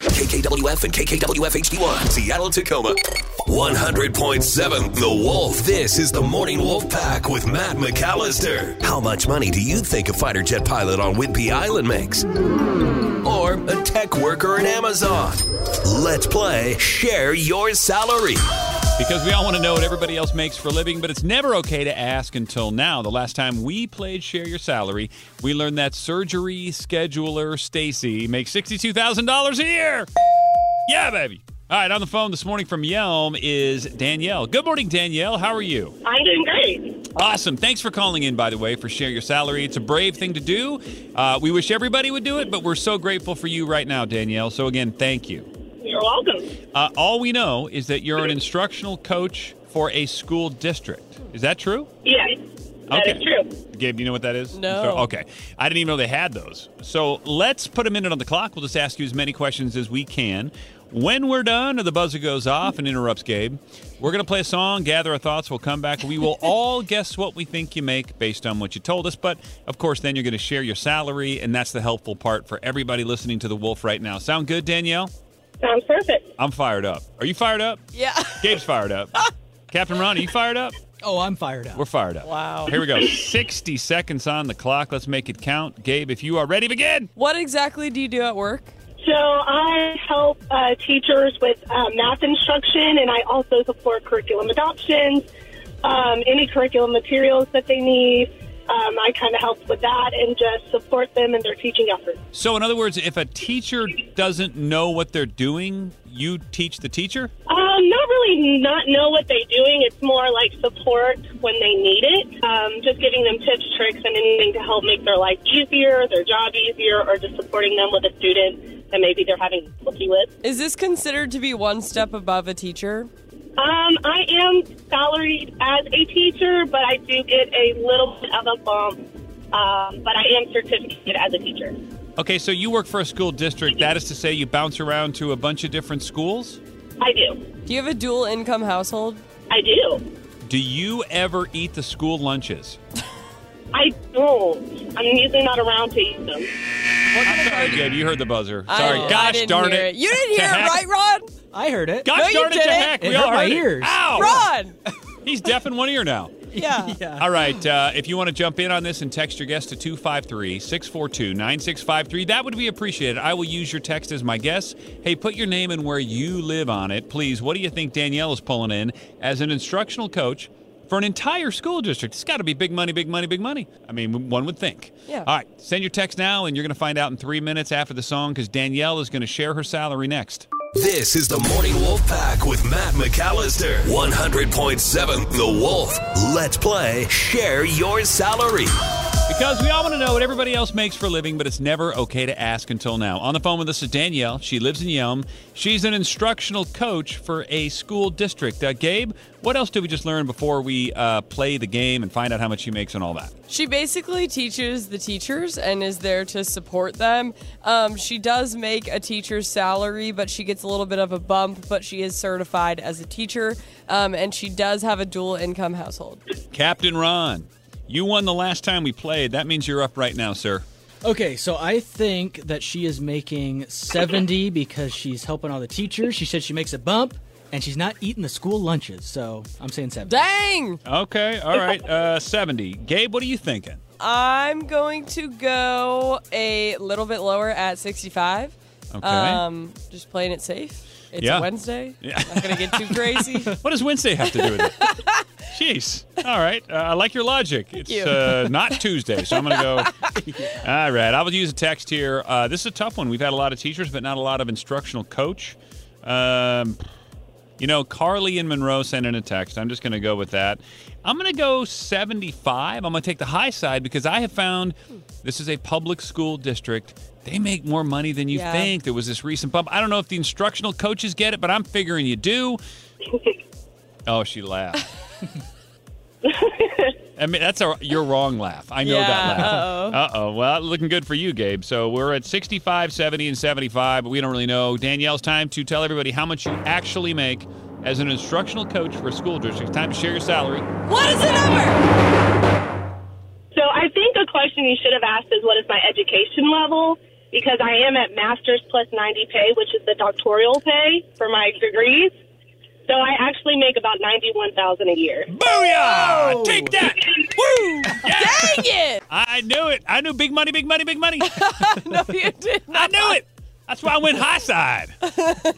KKWF and KKWF HD1, Seattle, Tacoma. 100.7 The Wolf. This is the Morning Wolf Pack with Matt McAllister. How much money do you think a fighter jet pilot on Whidbey Island makes? Or a tech worker at Amazon? Let's play Share Your Salary. Because we all want to know what everybody else makes for a living, but it's never okay to ask until now. The last time we played Share Your Salary, we learned that surgery scheduler Stacy makes $62,000 a year. Yeah, baby. All right, on the phone this morning from Yelm is Danielle. Good morning, Danielle. How are you? I'm doing great. Awesome. Thanks for calling in, by the way, for Share Your Salary. It's a brave thing to do. Uh, we wish everybody would do it, but we're so grateful for you right now, Danielle. So, again, thank you. You're welcome. Uh, all we know is that you're an instructional coach for a school district. Is that true? Yes, that is true. Gabe, do you know what that is? No. Okay. I didn't even know they had those. So let's put a minute on the clock. We'll just ask you as many questions as we can. When we're done or the buzzer goes off and interrupts Gabe, we're going to play a song, gather our thoughts. We'll come back. We will all guess what we think you make based on what you told us. But of course, then you're going to share your salary, and that's the helpful part for everybody listening to The Wolf right now. Sound good, Danielle? Sounds perfect. I'm fired up. Are you fired up? Yeah. Gabe's fired up. Captain Ron, are you fired up? Oh, I'm fired up. We're fired up. Wow. Here we go. 60 seconds on the clock. Let's make it count. Gabe, if you are ready, begin. What exactly do you do at work? So I help uh, teachers with uh, math instruction, and I also support curriculum adoptions, um, any curriculum materials that they need. Um, I kind of help with that and just support them in their teaching efforts. So, in other words, if a teacher doesn't know what they're doing, you teach the teacher? Um, not really not know what they're doing. It's more like support when they need it. Um, just giving them tips, tricks, and anything to help make their life easier, their job easier, or just supporting them with a student that maybe they're having difficulty with. Is this considered to be one step above a teacher? Um, I am salaried as a teacher, but I do get a little bit of a bump. Um, but I am certificated as a teacher. Okay, so you work for a school district. That is to say, you bounce around to a bunch of different schools? I do. Do you have a dual income household? I do. Do you ever eat the school lunches? I don't. I'm usually not around to eat them. I'm sorry, Gabe. You heard the buzzer. Sorry. I Gosh didn't darn hear it. You didn't hear it, right, Ron? I heard it. Gosh No, you darn it to didn't. heck. It we hurt all my heard it. ears. Ow. Ron! He's deaf in one ear now. Yeah. Yeah. All right. Uh, if you want to jump in on this and text your guest to 253 642 9653, that would be appreciated. I will use your text as my guess. Hey, put your name and where you live on it. Please, what do you think Danielle is pulling in as an instructional coach for an entire school district? It's got to be big money, big money, big money. I mean, one would think. Yeah. All right. Send your text now, and you're going to find out in three minutes after the song because Danielle is going to share her salary next. This is the Morning Wolf Pack with Matt McAllister. 100.7 The Wolf. Let's play Share Your Salary. Because we all want to know what everybody else makes for a living, but it's never okay to ask until now. On the phone with us is Danielle. She lives in Yelm. She's an instructional coach for a school district. Uh, Gabe, what else did we just learn before we uh, play the game and find out how much she makes and all that? She basically teaches the teachers and is there to support them. Um, she does make a teacher's salary, but she gets a little bit of a bump, but she is certified as a teacher. Um, and she does have a dual income household. Captain Ron, you won the last time we played. That means you're up right now, sir. Okay, so I think that she is making 70 because she's helping all the teachers. She said she makes a bump, and she's not eating the school lunches. So I'm saying 70. Dang! Okay, all right, uh, 70. Gabe, what are you thinking? I'm going to go a little bit lower at 65. Okay. Um, just playing it safe. It's Yeah. Wednesday. Yeah. Not gonna get too crazy. What does Wednesday have to do with it? Jeez. All right. Uh, I like your logic. it's you. uh, not Tuesday, so I'm going to go. All right. I will use a text here. Uh, this is a tough one. We've had a lot of teachers, but not a lot of instructional coach. Um, you know, Carly and Monroe sent in a text. I'm just going to go with that. I'm going to go 75. I'm going to take the high side because I have found this is a public school district. They make more money than you Yeah. think. There was this recent bump. I don't know if the instructional coaches get it, but I'm figuring you do. oh, she laughed. I mean, that's a you're wrong laugh. I know that Yeah, laugh. Uh oh. Well, looking good for you, Gabe. So we're at 65, 70, and 75, but we don't really know. Danielle's time to tell everybody how much you actually make as an instructional coach for a school district. It's time to share your salary. What is the number? So I think a question you should have asked is what is my education level? Because I am at master's plus 90 pay, which is the doctoral pay for my degrees. So I actually make about 91,000 a year. Booyah! Take that! Woo! Yeah! Dang it! I knew it. I knew big money, big money, big money. No, you did not. I knew it. That's why I went high side. yeah.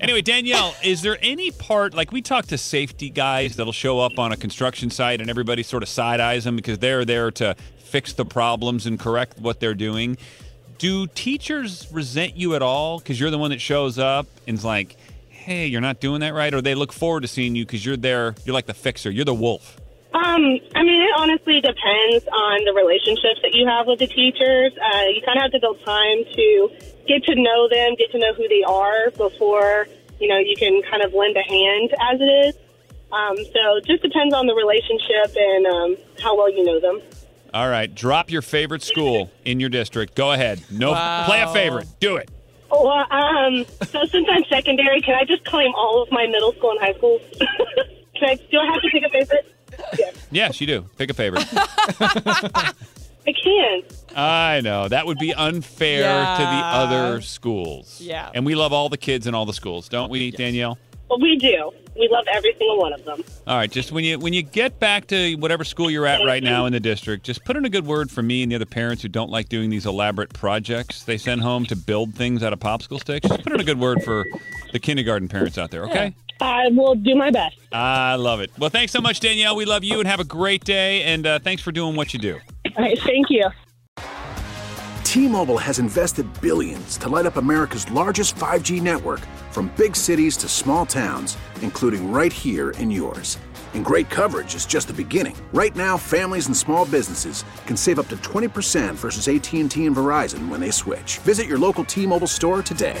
Anyway, Danielle, is there any part like we talk to safety guys that'll show up on a construction site and everybody sort of side eyes them because they're there to fix the problems and correct what they're doing? Do teachers resent you at all because you're the one that shows up and's like, "Hey, you're not doing that right," or they look forward to seeing you because you're there? You're like the fixer. You're the wolf. Um, I mean, it honestly depends on the relationships that you have with the teachers. Uh, you kind of have to build time to get to know them, get to know who they are before, you know, you can kind of lend a hand as it is. Um, so it just depends on the relationship and um, how well you know them. All right, drop your favorite school in your district. Go ahead. No, Wow. Play a favorite. Do it. Well, um, so since I'm secondary, can I just claim all of my middle school and high school? can I, do I have to pick a favorite? Yes, you do. Pick a favorite. I can't. I know. That would be unfair to the Yeah. other schools. Yeah. And we love all the kids in all the schools, don't we, Danielle? Well, we do. We love every single one of them. All right, just when you when you get back to whatever school you're at right now in the district, just put in a good word for me and the other parents who don't like doing these elaborate projects they send home to build things out of popsicle sticks. Just put in a good word for the kindergarten parents out there, okay? I will do my best. I love it. Well, thanks so much, Danielle. We love you and have a great day. And uh, thanks for doing what you do. All right, thank you. T-Mobile has invested billions to light up America's largest 5G network from big cities to small towns, including right here in yours. And great coverage is just the beginning. Right now, families and small businesses can save up to 20% versus AT&T and Verizon when they switch. Visit your local T-Mobile store today.